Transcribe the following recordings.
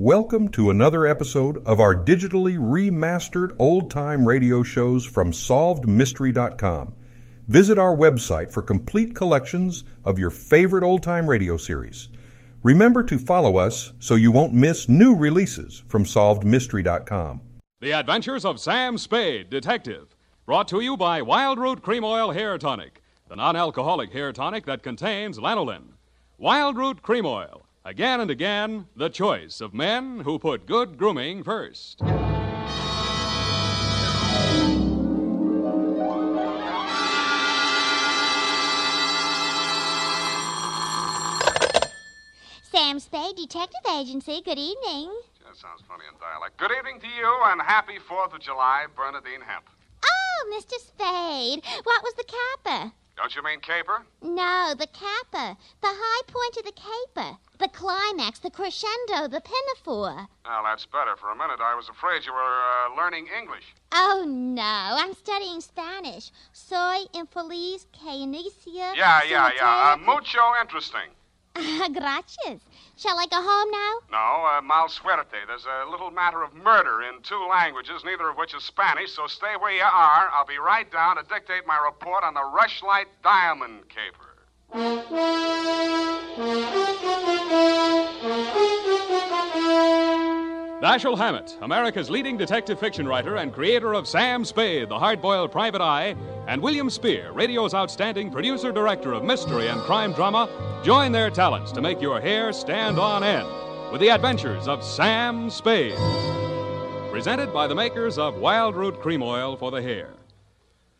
Welcome to another episode of our digitally remastered old time radio shows from SolvedMystery.com. Visit our website for complete collections of your favorite old time radio series. Remember to follow us so you won't miss new releases from SolvedMystery.com. The Adventures of Sam Spade, Detective. Brought to you by Wild Root Cream Oil Hair Tonic, the non alcoholic hair tonic that contains lanolin. Wild Root Cream Oil. Again and again, the choice of men who put good grooming first. Sam Spade, Detective Agency. Good evening. That sounds funny in dialect. Good evening to you and happy 4th of July, Bernadine Hemp. Oh, Mr. Spade. What was the capper? Don't you mean caper? No, the capper. The high point of the caper. The climax, the crescendo, the pinafore. Well, that's better. For a minute, I was afraid you were uh, learning English. Oh, no. I'm studying Spanish. Soy infeliz que inicia. Yeah, yeah, yeah. Uh, mucho interesting. Gracias. Shall I go home now? No, uh, mal suerte. There's a little matter of murder in two languages, neither of which is Spanish, so stay where you are. I'll be right down to dictate my report on the Rushlight Diamond Caper. Dashiell Hammett, America's leading detective fiction writer and creator of Sam Spade, the hard-boiled private eye, and William Spier, radio's outstanding producer-director of mystery and crime drama, join their talents to make your hair stand on end with the adventures of Sam Spade. Presented by the makers of Wild Root Cream Oil for the hair.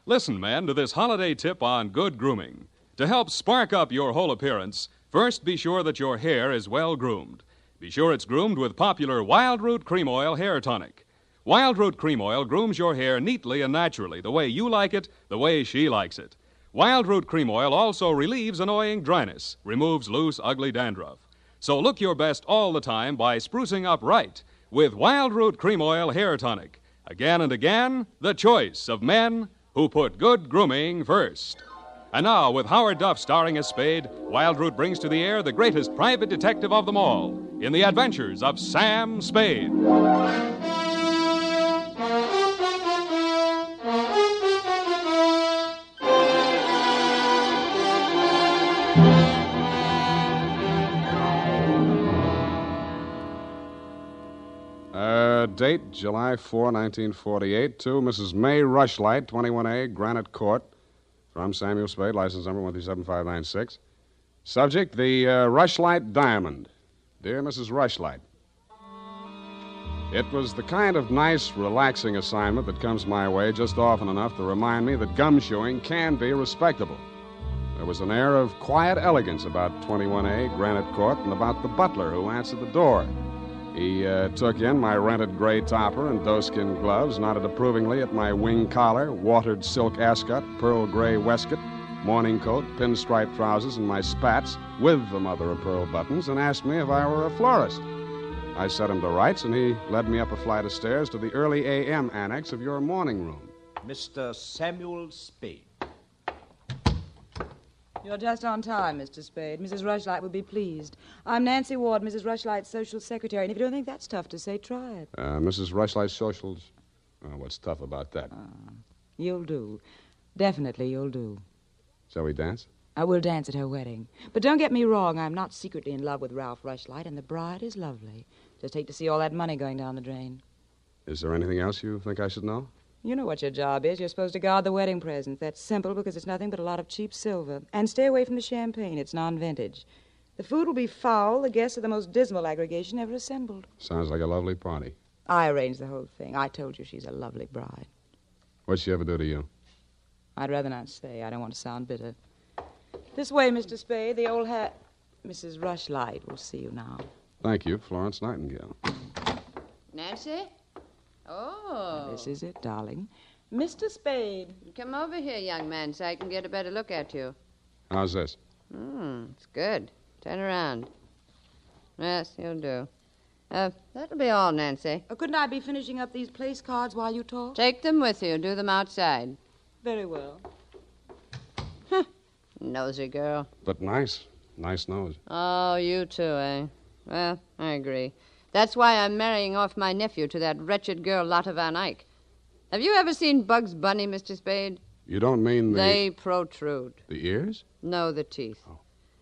Listen, men, to this holiday tip on good grooming. To help spark up your whole appearance, first be sure that your hair is well groomed. Be sure it's groomed with popular Wild Root Cream Oil Hair Tonic. Wild Root Cream Oil grooms your hair neatly and naturally, the way you like it, the way she likes it. Wild Root Cream Oil also relieves annoying dryness, removes loose, ugly dandruff. So look your best all the time by sprucing up right with Wild Root Cream Oil Hair Tonic. Again and again, the choice of men who put good grooming first. And now, with Howard Duff starring as Spade, Wild Root brings to the air the greatest private detective of them all in the adventures of Sam Spade. Uh, date July 4, 1948, to Mrs. May Rushlight, 21A, Granite Court, from Samuel Spade, license number 137596. Subject, the uh, Rushlight Diamond. Dear Mrs. Rushlight, it was the kind of nice, relaxing assignment that comes my way just often enough to remind me that gumshoeing can be respectable. There was an air of quiet elegance about 21A, Granite Court, and about the butler who answered the door. He uh, took in my rented gray topper and doeskin gloves, nodded approvingly at my wing collar, watered silk ascot, pearl gray waistcoat, morning coat, pinstripe trousers, and my spats with the mother of pearl buttons, and asked me if I were a florist. I set him to rights, and he led me up a flight of stairs to the early A.M. annex of your morning room. Mr. Samuel Spade. You're just on time, Mr. Spade. Mrs. Rushlight will be pleased. I'm Nancy Ward, Mrs. Rushlight's social secretary, and if you don't think that's tough to say, try it. Uh, Mrs. Rushlight's socials. Uh, what's tough about that? You'll do. Definitely you'll do. Shall we dance? I will dance at her wedding. But don't get me wrong, I'm not secretly in love with Ralph Rushlight, and the bride is lovely. Just hate to see all that money going down the drain. Is there anything else you think I should know? You know what your job is. You're supposed to guard the wedding presents. That's simple because it's nothing but a lot of cheap silver. And stay away from the champagne. It's non vintage. The food will be foul. The guests are the most dismal aggregation ever assembled. Sounds like a lovely party. I arranged the whole thing. I told you she's a lovely bride. What'd she ever do to you? I'd rather not say. I don't want to sound bitter. This way, Mr. Spade. The old hat. Mrs. Rushlight will see you now. Thank you, Florence Nightingale. Nancy? Oh. This is it, darling. Mr. Spade. Come over here, young man, so I can get a better look at you. How's this? Hmm, it's good. Turn around. Yes, you'll do. Uh, that'll be all, Nancy. Uh, couldn't I be finishing up these place cards while you talk? Take them with you. Do them outside. Very well. Huh. Nosy girl. But nice. Nice nose. Oh, you too, eh? Well, I agree. That's why I'm marrying off my nephew to that wretched girl, Lotta Van Eyck. Have you ever seen Bugs Bunny, Mr. Spade? You don't mean the. They protrude. The ears? No, the teeth.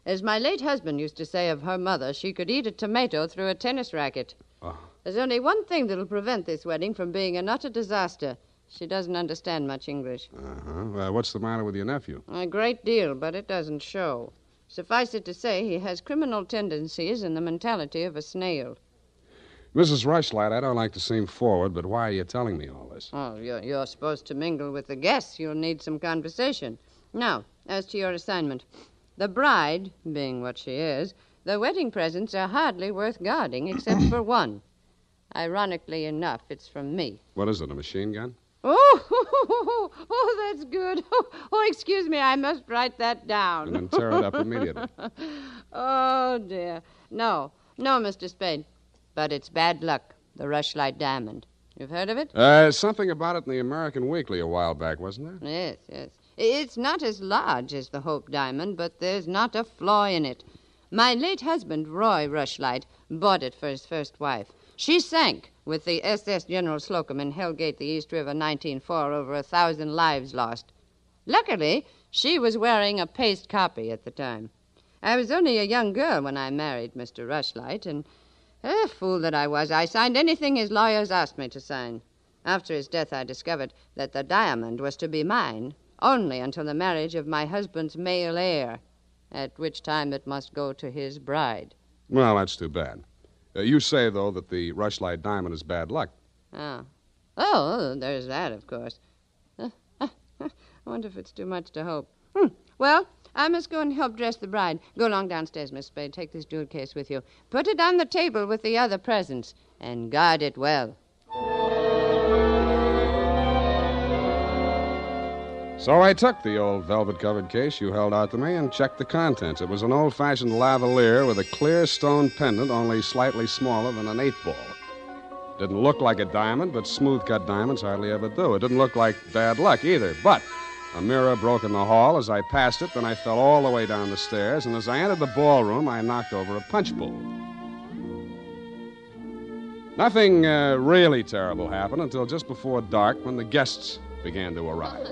As my late husband used to say of her mother, she could eat a tomato through a tennis racket. Oh. There's only one thing that'll prevent this wedding from being an utter disaster. She doesn't understand much English. Uh-huh. Uh, what's the matter with your nephew? A great deal, but it doesn't show. Suffice it to say, he has criminal tendencies and the mentality of a snail. Mrs. Rushlight, I don't like to seem forward, but why are you telling me all this? Oh, you're, you're supposed to mingle with the guests. You'll need some conversation. Now, as to your assignment. The bride, being what she is, the wedding presents are hardly worth guarding except for one. Ironically enough, it's from me. What is it, a machine gun? Oh, oh, that's good. Oh, excuse me, I must write that down. And then tear it up immediately. oh, dear. No, no, Mr. Spade. But it's bad luck, the Rushlight Diamond. You've heard of it? Uh, something about it in the American Weekly a while back, wasn't there? Yes, yes. It's not as large as the Hope Diamond, but there's not a flaw in it. My late husband, Roy Rushlight, bought it for his first wife. She sank with the SS General Slocum in Hellgate, the East River, 1904, over a thousand lives lost. Luckily, she was wearing a paste copy at the time. I was only a young girl when I married Mr. Rushlight, and, eh, fool that I was, I signed anything his lawyers asked me to sign. After his death, I discovered that the diamond was to be mine only until the marriage of my husband's male heir, at which time it must go to his bride. Well, that's too bad. Uh, you say, though, that the Rushlight Diamond is bad luck. Ah. Oh, there's that, of course. I wonder if it's too much to hope. Hmm. Well, I must go and help dress the bride. Go along downstairs, Miss Spade. Take this jewel case with you. Put it on the table with the other presents, and guard it well. So I took the old velvet covered case you held out to me and checked the contents. It was an old fashioned lavalier with a clear stone pendant only slightly smaller than an eight ball. Didn't look like a diamond, but smooth cut diamonds hardly ever do. It didn't look like bad luck either. But a mirror broke in the hall as I passed it, then I fell all the way down the stairs, and as I entered the ballroom, I knocked over a punch bowl. Nothing uh, really terrible happened until just before dark when the guests began to arrive.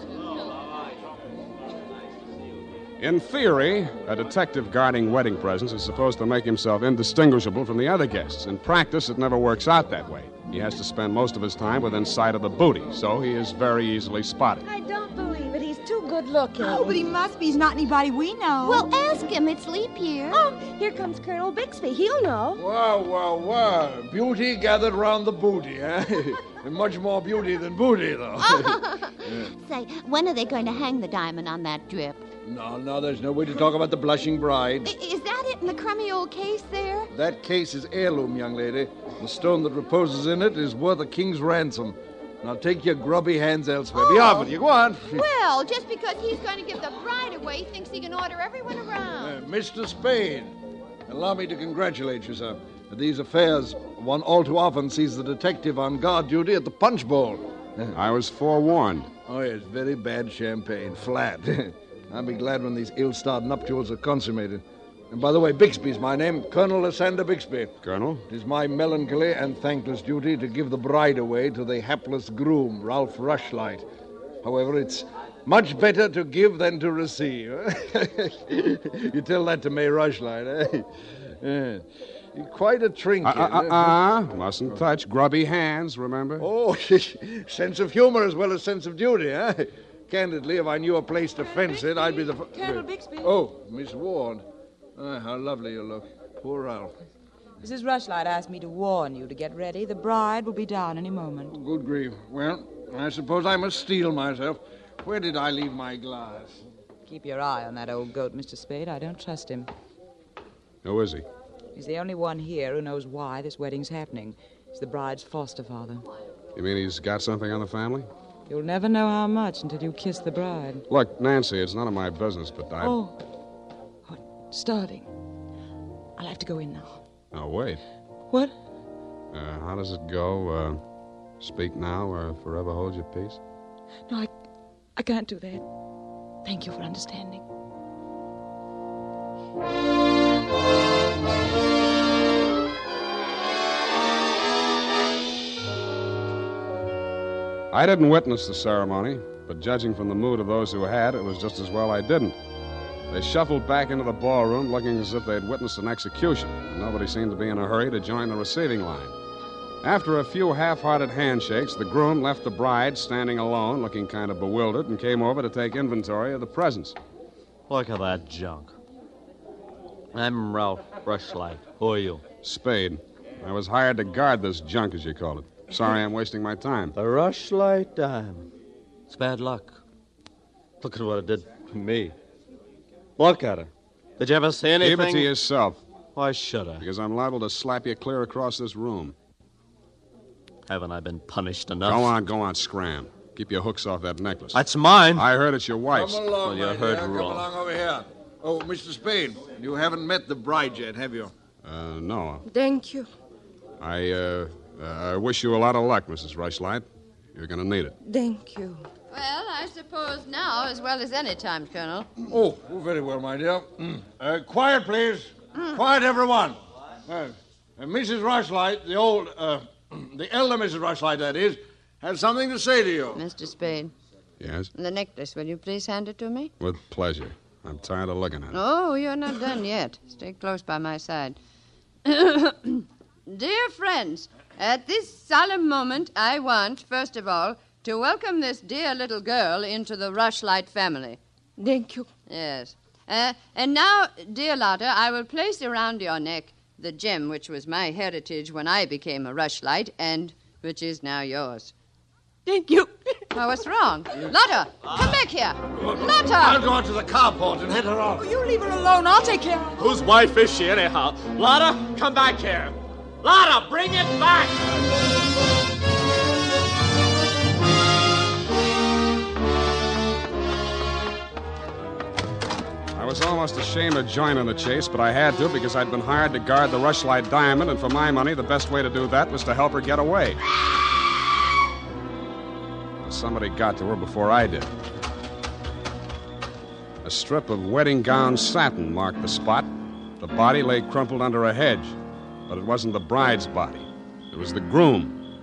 In theory, a detective guarding wedding presents is supposed to make himself indistinguishable from the other guests. In practice, it never works out that way. He has to spend most of his time within sight of the booty, so he is very easily spotted. I don't good looking. Oh, but he must be. He's not anybody we know. Well, ask him. It's leap year. Oh, here comes Colonel Bixby. He'll know. Wow, wow, wow. Beauty gathered round the booty, eh? and much more beauty than booty, though. Say, when are they going to hang the diamond on that drip? no, no, there's no way to talk about the blushing bride. Is that it in the crummy old case there? That case is heirloom, young lady. The stone that reposes in it is worth a king's ransom. Now take your grubby hands elsewhere. Be off with you. Go on. Well, just because he's going to give the bride away, he thinks he can order everyone around. Uh, Mr. Spade, allow me to congratulate you, sir. These affairs, one all too often sees the detective on guard duty at the punch bowl. I was forewarned. Oh, yes, very bad champagne, flat. I'll be glad when these ill-starred nuptials are consummated. And by the way, Bixby's my name, Colonel Lysander Bixby. Colonel? It is my melancholy and thankless duty to give the bride away to the hapless groom, Ralph Rushlight. However, it's much better to give than to receive. you tell that to May Rushlight, eh? Yeah. Quite a trinket. Uh, uh, uh, mustn't touch. Grubby hands, remember? Oh, sense of humor as well as sense of duty, eh? Candidly, if I knew a place to fence it, I'd be the. f- Colonel Bixby. Oh, Miss Ward. Ah, how lovely you look. Poor Ralph. Mrs. Rushlight asked me to warn you to get ready. The bride will be down any moment. Good grief. Well, I suppose I must steel myself. Where did I leave my glass? Keep your eye on that old goat, Mr. Spade. I don't trust him. Who is he? He's the only one here who knows why this wedding's happening. He's the bride's foster father. You mean he's got something on the family? You'll never know how much until you kiss the bride. Look, Nancy, it's none of my business, but I. Oh starting. I'll have to go in now. Now, wait. What? Uh, how does it go? Uh, speak now or forever hold your peace? No, I, I can't do that. Thank you for understanding. I didn't witness the ceremony, but judging from the mood of those who had, it was just as well I didn't. They shuffled back into the ballroom looking as if they'd witnessed an execution, and nobody seemed to be in a hurry to join the receiving line. After a few half hearted handshakes, the groom left the bride standing alone, looking kind of bewildered, and came over to take inventory of the presents. Look at that junk. I'm Ralph Rushlight. Who are you? Spade. I was hired to guard this junk, as you call it. Sorry I'm wasting my time. The Rushlight Dime. It's bad luck. Look at what it did to me. Look at her. Did you ever see anything? Keep it to yourself. Why should I? Because I'm liable to slap you clear across this room. Haven't I been punished enough? Go on, go on, scram. Keep your hooks off that necklace. That's mine. I heard it's your wife's. Come along, Well, you my heard dear. wrong. Come along over here. Oh, Mr. Spade, you haven't met the bride yet, have you? Uh, no. Thank you. I, uh, uh, I wish you a lot of luck, Mrs. Rushlight. You're going to need it. Thank you. Well, I suppose now, as well as any time, Colonel. Oh, oh, very well, my dear. Mm. Uh, quiet, please. Quiet, everyone. Uh, uh, Mrs. Rushlight, the old, uh, the elder Mrs. Rushlight, that is, has something to say to you. Mr. Spade, Yes? the necklace, will you please hand it to me? With pleasure. I'm tired of looking at it. Oh, you're not done yet. Stay close by my side. Dear friends, at this solemn moment, I want, first of all, to welcome this dear little girl into the Rushlight family. Thank you. Yes. Uh, and now, dear Lotta, I will place around your neck the gem which was my heritage when I became a Rushlight and which is now yours. Thank you. Oh, what's wrong? Lotta, come back here. Lotta! I'll go out to the carport and head her off. You leave her alone. I'll take care of her. Whose wife is she, anyhow? Lotta, come back here. Lotta, bring it back! I was almost ashamed of joining the chase, but I had to because I'd been hired to guard the Rushlight Diamond, and for my money, the best way to do that was to help her get away. Somebody got to her before I did. A strip of wedding gown satin marked the spot. The body lay crumpled under a hedge, but it wasn't the bride's body. It was the groom.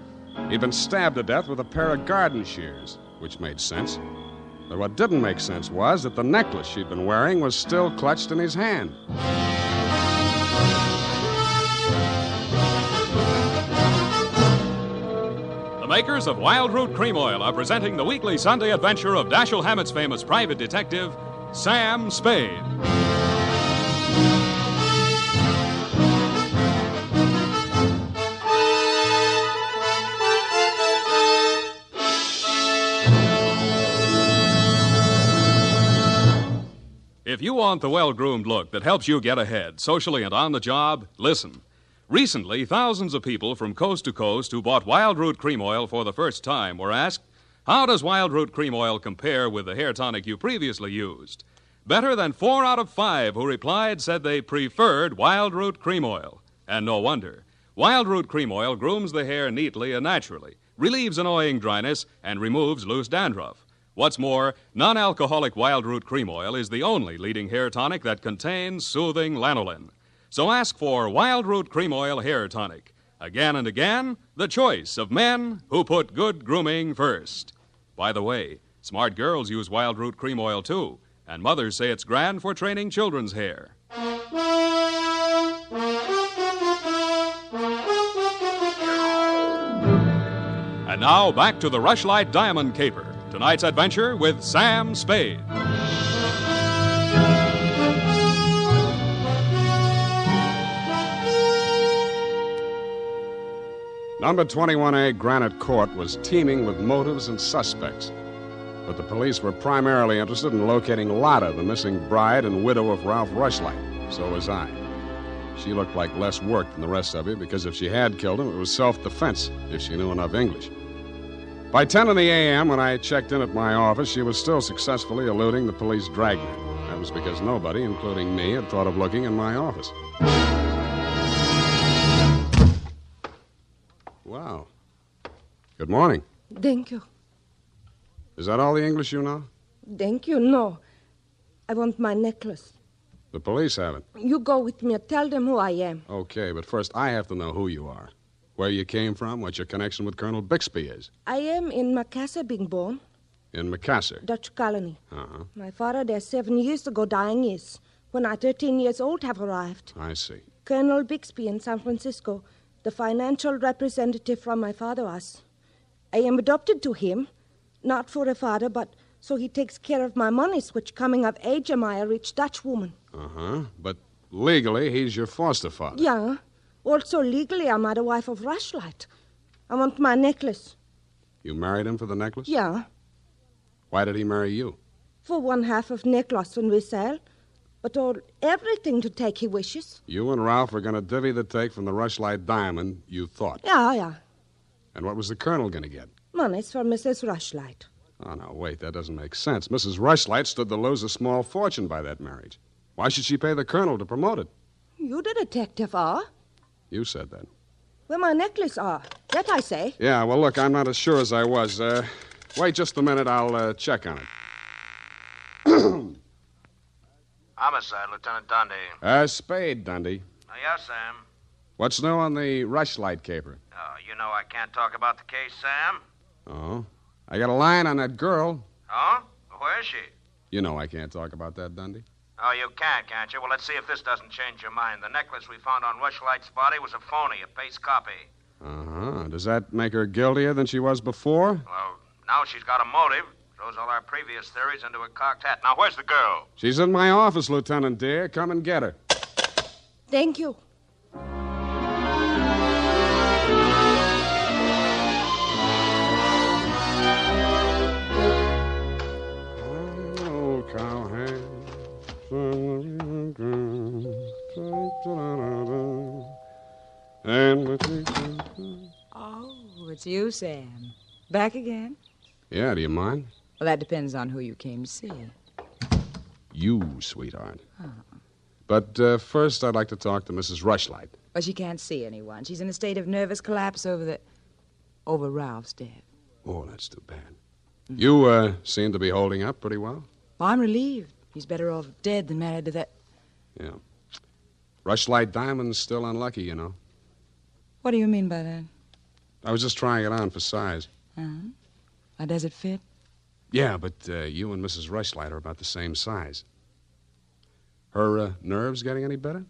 He'd been stabbed to death with a pair of garden shears, which made sense. But what didn't make sense was that the necklace she'd been wearing was still clutched in his hand. The makers of Wild Root Cream Oil are presenting the weekly Sunday adventure of Dashiell Hammett's famous private detective, Sam Spade. Want the well groomed look that helps you get ahead, socially and on the job, listen. Recently, thousands of people from coast to coast who bought Wild Root Cream Oil for the first time were asked, How does Wild Root Cream Oil compare with the hair tonic you previously used? Better than four out of five who replied said they preferred Wild Root Cream Oil. And no wonder. Wild Root Cream Oil grooms the hair neatly and naturally, relieves annoying dryness, and removes loose dandruff. What's more, non alcoholic Wild Root Cream Oil is the only leading hair tonic that contains soothing lanolin. So ask for Wild Root Cream Oil Hair Tonic. Again and again, the choice of men who put good grooming first. By the way, smart girls use Wild Root Cream Oil too, and mothers say it's grand for training children's hair. And now back to the Rushlight Diamond Caper. Tonight's adventure with Sam Spade. Number 21A Granite Court was teeming with motives and suspects. But the police were primarily interested in locating Lotta, the missing bride and widow of Ralph Rushlight. So was I. She looked like less work than the rest of you because if she had killed him, it was self defense if she knew enough English. By 10 in the a.m., when I checked in at my office, she was still successfully eluding the police dragnet. That was because nobody, including me, had thought of looking in my office. Wow. Good morning. Thank you. Is that all the English you know? Thank you. No. I want my necklace. The police have it. You go with me. Tell them who I am. Okay, but first I have to know who you are. Where you came from, what your connection with Colonel Bixby is. I am in Macassar being born, In Macassar. Dutch colony. Uh-huh. My father there seven years ago dying is, when I 13 years old have arrived. I see. Colonel Bixby in San Francisco, the financial representative from my father was. I am adopted to him, not for a father, but so he takes care of my monies, which coming of age am I a rich Dutch woman. Uh-huh. But legally, he's your foster father. Yeah. Also legally am I the wife of Rushlight. I want my necklace. You married him for the necklace? Yeah. Why did he marry you? For one half of necklace when we sell. But all everything to take he wishes. You and Ralph were going to divvy the take from the Rushlight Diamond, you thought. Yeah, yeah. And what was the colonel going to get? Money's for Mrs. Rushlight. Oh, no, wait, that doesn't make sense. Mrs. Rushlight stood to lose a small fortune by that marriage. Why should she pay the colonel to promote it? You the detective are? You said that. Where my necklace are. That I say. Yeah, well, look, I'm not as sure as I was. Uh, wait just a minute, I'll uh, check on it. Homicide, Lieutenant Dundy. Uh, Spade, Dundy. Uh, yes, Sam. What's new on the Rushlight caper? Oh, you know I can't talk about the case, Sam. Oh. I got a line on that girl. Oh? Where is she? You know I can't talk about that, Dundy. Oh, you can't, can't you? Well, let's see if this doesn't change your mind. The necklace we found on Rushlight's body was a phony, a paste copy. Uh huh. Does that make her guiltier than she was before? Well, now she's got a motive. Throws all our previous theories into a cocked hat. Now, where's the girl? She's in my office, Lieutenant dear. Come and get her. Thank you. And Oh, it's you, Sam. Back again? yeah, do you mind? Well, that depends on who you came to see. You, sweetheart. But uh, first, I'd like to talk to Mrs. Rushlight. Well, she can't see anyone. She's in a state of nervous collapse over the. over Ralph's death. Oh, that's too bad. You uh, seem to be holding up pretty well. Well, I'm relieved. He's better off dead than married to that. Yeah. Rushlight Diamond's still unlucky, you know. What do you mean by that? I was just trying it on for size. Uh-huh. How does it fit? Yeah, but uh, you and Mrs. Rushlight are about the same size. Her uh, nerves getting any better?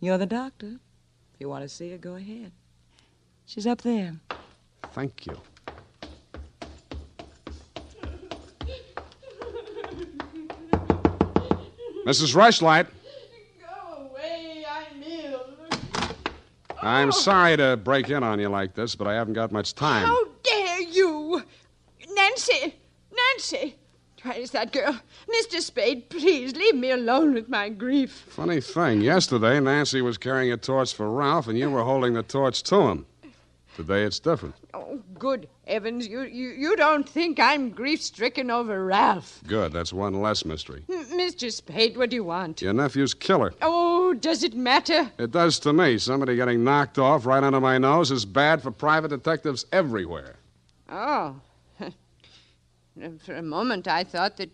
You're the doctor. If you want to see her, go ahead. She's up there. Thank you. Mrs. Rushlight. Go away, I'm ill. I'm oh. sorry to break in on you like this, but I haven't got much time. How dare you? Nancy! Nancy! Where's that girl? Mr. Spade, please leave me alone with my grief. Funny thing, yesterday Nancy was carrying a torch for Ralph, and you were holding the torch to him. Today it's different. Oh, good heavens, you, you, you don't think I'm grief stricken over Ralph. Good, that's one less mystery. M- Mr. Spade, what do you want? Your nephew's killer. Oh, does it matter? It does to me. Somebody getting knocked off right under my nose is bad for private detectives everywhere. Oh. For a moment, I thought that.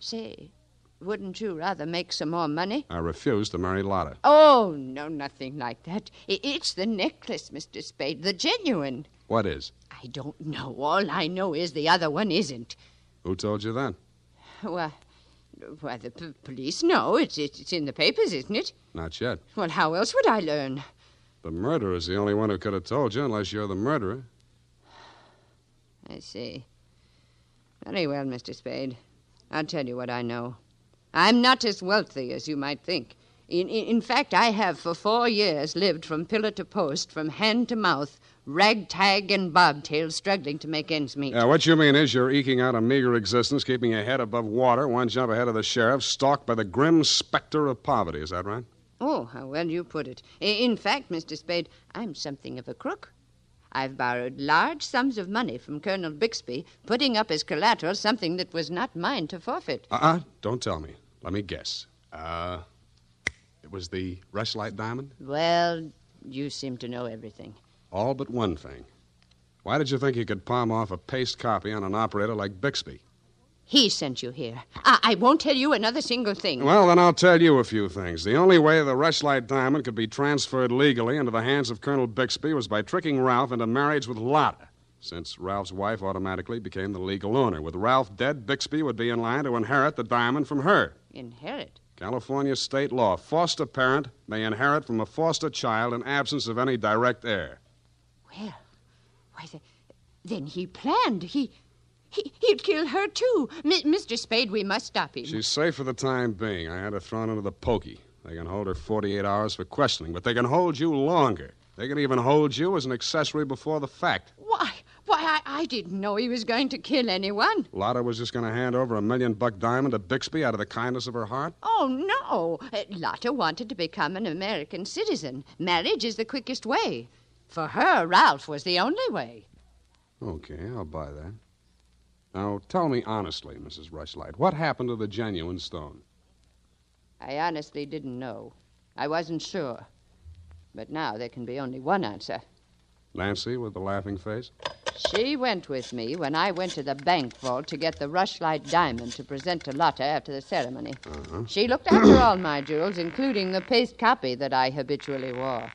Say, wouldn't you rather make some more money? I refuse to marry Lotta. Oh, no, nothing like that. I- It's the necklace, Mr. Spade, the genuine. What is? I don't know. All I know is the other one isn't. Who told you that? Well, well the p- police know. It's, it's in the papers, isn't it? Not yet. Well, how else would I learn? The murderer's the only one who could have told you, unless you're the murderer. I see. Very well, Mr. Spade. I'll tell you what I know. I'm not as wealthy as you might think. In, in, in fact, I have for four years lived from pillar to post, from hand to mouth, ragtag and bobtail, struggling to make ends meet. Yeah, what you mean is you're eking out a meager existence, keeping your head above water, one jump ahead of the sheriff, stalked by the grim specter of poverty. Is that right? Oh, how well you put it. In fact, Mr. Spade, I'm something of a crook. I've borrowed large sums of money from Colonel Bixby, putting up as collateral something that was not mine to forfeit. Uh uh Don't tell me. Let me guess. Uh, it was the Rushlight Diamond? Well, you seem to know everything. All but one thing. Why did you think you could palm off a paste copy on an operator like Bixby? He sent you here. I, I won't tell you another single thing. Well, then I'll tell you a few things. The only way the Rushlight Diamond could be transferred legally into the hands of Colonel Bixby was by tricking Ralph into marriage with Lotta, since Ralph's wife automatically became the legal owner. With Ralph dead, Bixby would be in line to inherit the diamond from her. Inherit? California state law. Foster parent may inherit from a foster child in absence of any direct heir. Well, why, the, then he planned. He, he, he'd kill her, too. M- Mr. Spade, we must stop him. She's safe for the time being. I had her thrown into the pokey. They can hold her 48 hours for questioning, but they can hold you longer. They can even hold you as an accessory before the fact. Why? I, I didn't know he was going to kill anyone. Lotta was just going to hand over a million buck diamond to Bixby out of the kindness of her heart? Oh, no. Uh, Lotta wanted to become an American citizen. Marriage is the quickest way. For her, Ralph was the only way. Okay, I'll buy that. Now, tell me honestly, Mrs. Rushlight, what happened to the genuine stone? I honestly didn't know. I wasn't sure. But now there can be only one answer. Nancy with the laughing face? She went with me when I went to the bank vault to get the rushlight diamond to present to Lotta after the ceremony. Uh-huh. She looked after all my jewels, including the paste copy that I habitually wore.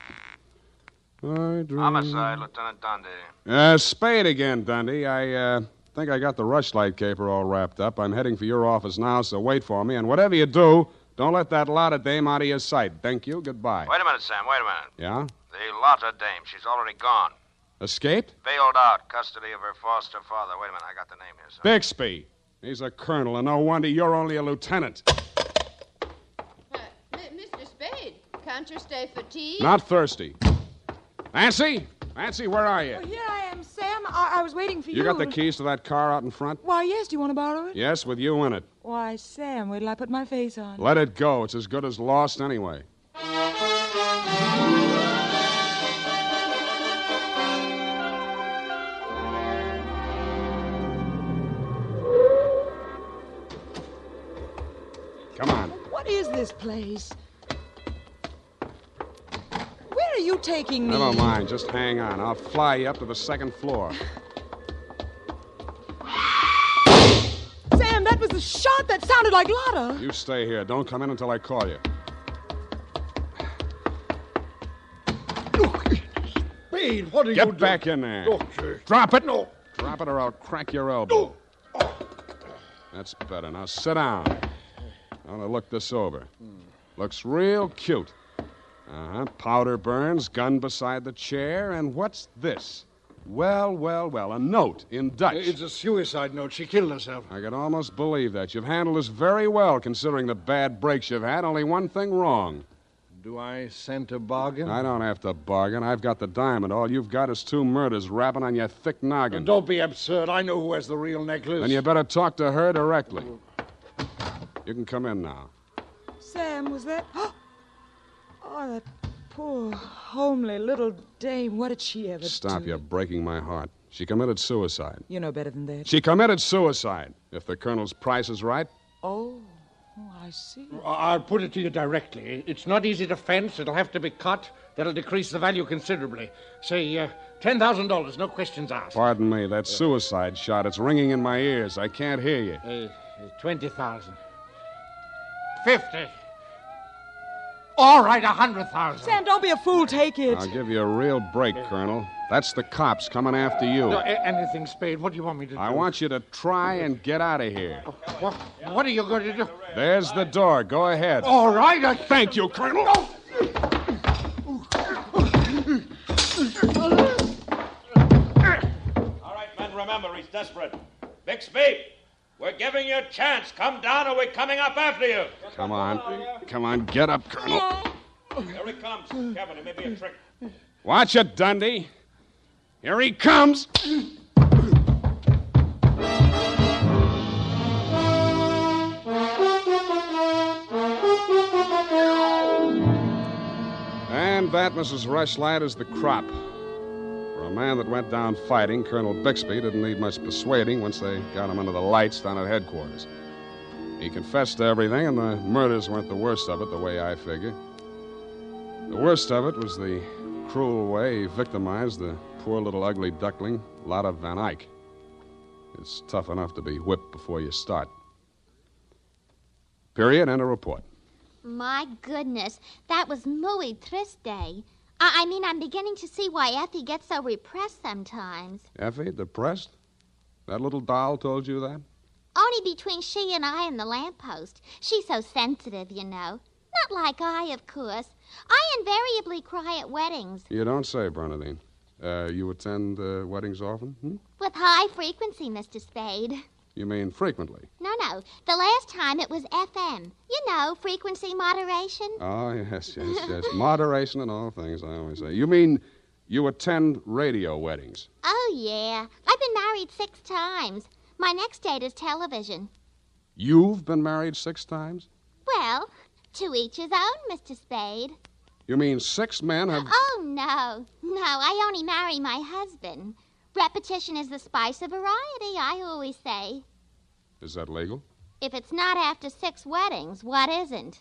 I dream... Homicide, Lieutenant Dundy. Uh, Spade again, Dundy. I, uh, think I got the rushlight caper all wrapped up. I'm heading for your office now, so wait for me. And whatever you do, don't let that Lotta dame out of your sight. Thank you. Goodbye. Wait a minute, Sam. Wait a minute. Yeah? The Lotta dame. She's already gone. Escaped? Bailed out. Custody of her foster father. Wait a minute. I got the name here. Son. Bixby. He's a colonel, and no wonder you're only a lieutenant. Uh, Mr. Spade, can't you stay for tea? Not thirsty. Nancy? Nancy, where are you? Oh, here I am, Sam. I, I was waiting for you. You got the keys to that car out in front? Why, yes. Do you want to borrow it? Yes, with you in it. Why, Sam, wait till I put my face on. Let it go. It's as good as lost anyway. What is this place? Where are you taking me? Never mind. Just hang on. I'll fly you up to the second floor. Sam, that was the shot that sounded like Lotta. You stay here. Don't come in until I call you. Spade, what are Get you doing? Get back doing? in there. Sir. Drop it. No. Drop it or I'll crack your elbow. That's better. Now sit down. I want to look this over. Looks real cute. Uh huh. Powder burns, gun beside the chair, and what's this? Well, well, well, a note in Dutch. It's a suicide note. She killed herself. I can almost believe that. You've handled this very well, considering the bad breaks you've had. Only one thing wrong. Do I scent a bargain? I don't have to bargain. I've got the diamond. All you've got is two murders rapping on your thick noggin. Don't be absurd. I know who has the real necklace. Then you better talk to her directly. You can come in now. Sam, was that. Oh, that poor, homely little dame. What did she ever Stop, do? you're breaking my heart. She committed suicide. You know better than that. She committed suicide. If the colonel's price is right, Oh, oh, I see. I'll put it to you directly. It's not easy to fence. It'll have to be cut. That'll decrease the value considerably. Say, uh, $10,000, no questions asked. pardon me, that suicide shot, it's ringing in my ears. I can't hear you. Uh, 20,000. 50. All right, a 100,000. Sam, don't be a fool. Take it. I'll give you a real break, Colonel. That's the cops coming after you. No, a- anything, Spade. What do you want me to do? I want you to try and get out of here. What, what are you going to do? There's the door. Go ahead. All right. I... Thank you, Colonel. All right, men, remember, he's desperate. Bixby, we're giving you a chance. Come down or we're coming up after you. Come on. Come on, get up, Colonel. Here he comes. Kevin, it may be a trick. Watch it, Dundy. Here he comes. And that, Mrs. Rushlight, is the crop. For a man that went down fighting, Colonel Bixby didn't need much persuading once they got him under the lights down at headquarters. He confessed to everything, and the murders weren't the worst of it, the way I figure. The worst of it was the cruel way he victimized the poor little ugly duckling, Lotta Van Eyck. It's tough enough to be whipped before you start. Period, and a report. My goodness, that was muy triste. I, I mean, I'm beginning to see why Effie gets so repressed sometimes. Effie, depressed? That little doll told you that? Only between she and I and the lamppost. She's so sensitive, you know. Not like I, of course. I invariably cry at weddings You don't say, Bernadine. Uh, you attend uh, weddings often? Hmm? with high frequency, Mr. Spade. You mean frequently? No, no. The last time it was FM. You know, frequency moderation. Oh, yes, yes, yes. Moderation in all things, I always say. You mean you attend radio weddings? Oh, yeah. I've been married six times. My next date is television. You've been married six times? Well, to each his own, Mr. Spade. You mean six men have. Oh, no. No, I only marry my husband. Repetition is the spice of variety, I always say. Is that legal? If it's not after six weddings, what isn't?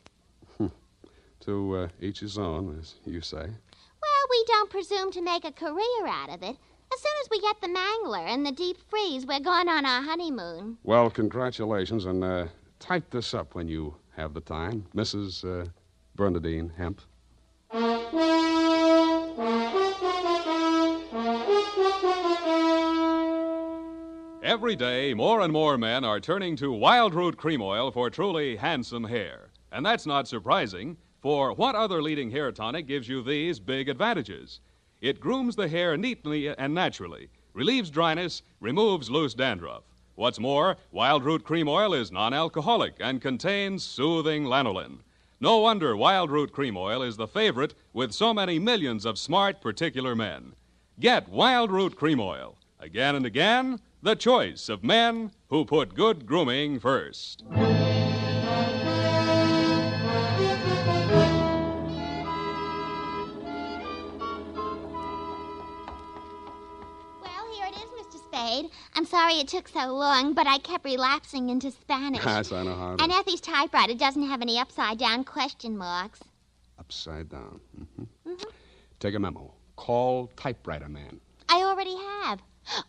To uh, each his own, as you say. Well, we don't presume to make a career out of it. As soon as we get the mangler and the deep freeze, we're going on our honeymoon. Well, congratulations, and uh, type this up when you have the time. Mrs. Uh, Bernadine Hemp. Every day, more and more men are turning to Wild Root Cream Oil for truly handsome hair. And that's not surprising, for what other leading hair tonic gives you these big advantages? It grooms the hair neatly and naturally, relieves dryness, removes loose dandruff. What's more, Wild Root Cream Oil is non alcoholic and contains soothing lanolin. No wonder Wild Root Cream Oil is the favorite with so many millions of smart, particular men. Get Wild Root Cream Oil. Again and again, the choice of men who put good grooming first. Well, here it is, Mr. Spade. I'm sorry it took so long, but I kept relapsing into Spanish. Yes, I know how to. And Effie's typewriter doesn't have any upside down question marks. Upside down. hmm Take a memo. Call typewriter man. I already have.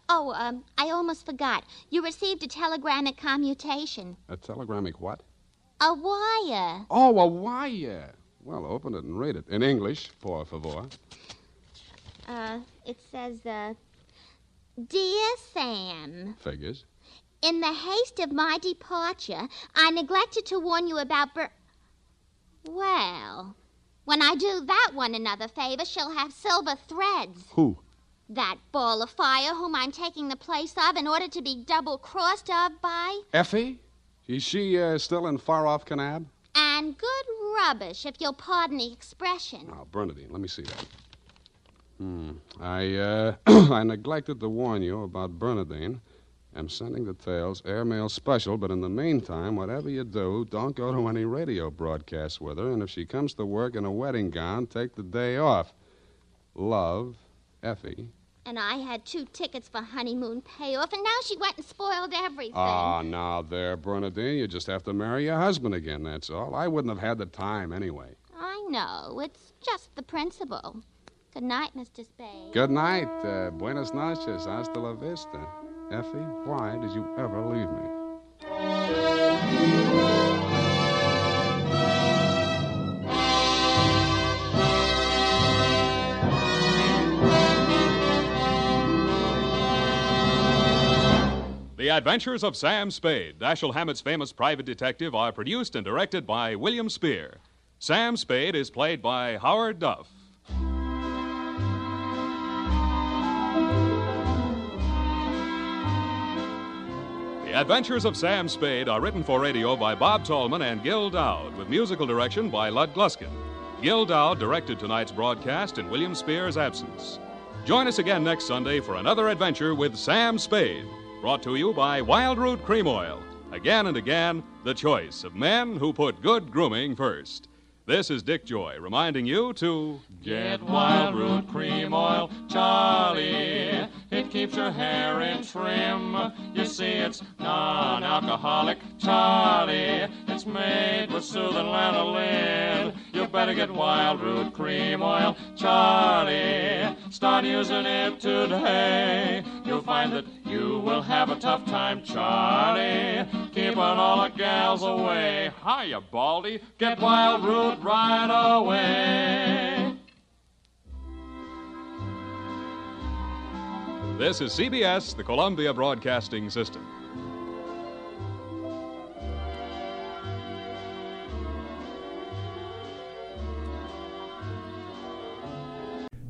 Oh, um, I almost forgot. You received a telegrammic commutation. A telegrammic what? A wire. Oh, a wire. Well, open it and read it. In English, por favor. Uh, it says, uh, Dear Sam, Figures. in the haste of my departure, I neglected to warn you about Ber. Well, when I do that one another favor, she'll have silver threads. Who? That ball of fire whom I'm taking the place of in order to be double crossed of by. Effie? Is she uh, still in far off Canab? And good rubbish, if you'll pardon the expression. Now, Bernadine, let me see that. Hmm. I, uh, I neglected to warn you about Bernadine. I'm sending the tales airmail special, but in the meantime, whatever you do, don't go to any radio broadcasts with her, and if she comes to work in a wedding gown, take the day off. Love, Effie. And I had two tickets for honeymoon payoff, and now she went and spoiled everything. Ah, now there, Bernadine, you just have to marry your husband again, that's all. I wouldn't have had the time anyway. I know. It's just the principle. Good night, Mr. Spade. Good night. Uh, buenas noches. Hasta la vista. Effie, why did you ever leave me? Adventures of Sam Spade, Dashiell Hammett's famous private detective, are produced and directed by William Spier. Sam Spade is played by Howard Duff. The Adventures of Sam Spade are written for radio by Bob Tallman and Gil Doud, with musical direction by Lud Gluskin. Gil Doud directed tonight's broadcast in William Spier's absence. Join us again next Sunday for another adventure with Sam Spade, brought to you by Wild Root Cream Oil. Again and again, the choice of men who put good grooming first. This is Dick Joy reminding you to Get Wild Root Cream Oil, Charlie. It keeps your hair in trim. You see, it's non alcoholic, Charlie. It's made with soothing lanolin. Better get Wild Root Cream Oil. Charlie, start using it today. You'll find that you will have a tough time, Charlie, keeping all the gals away. Hiya, Baldy, get Wild Root right away. This is CBS, the Columbia Broadcasting System.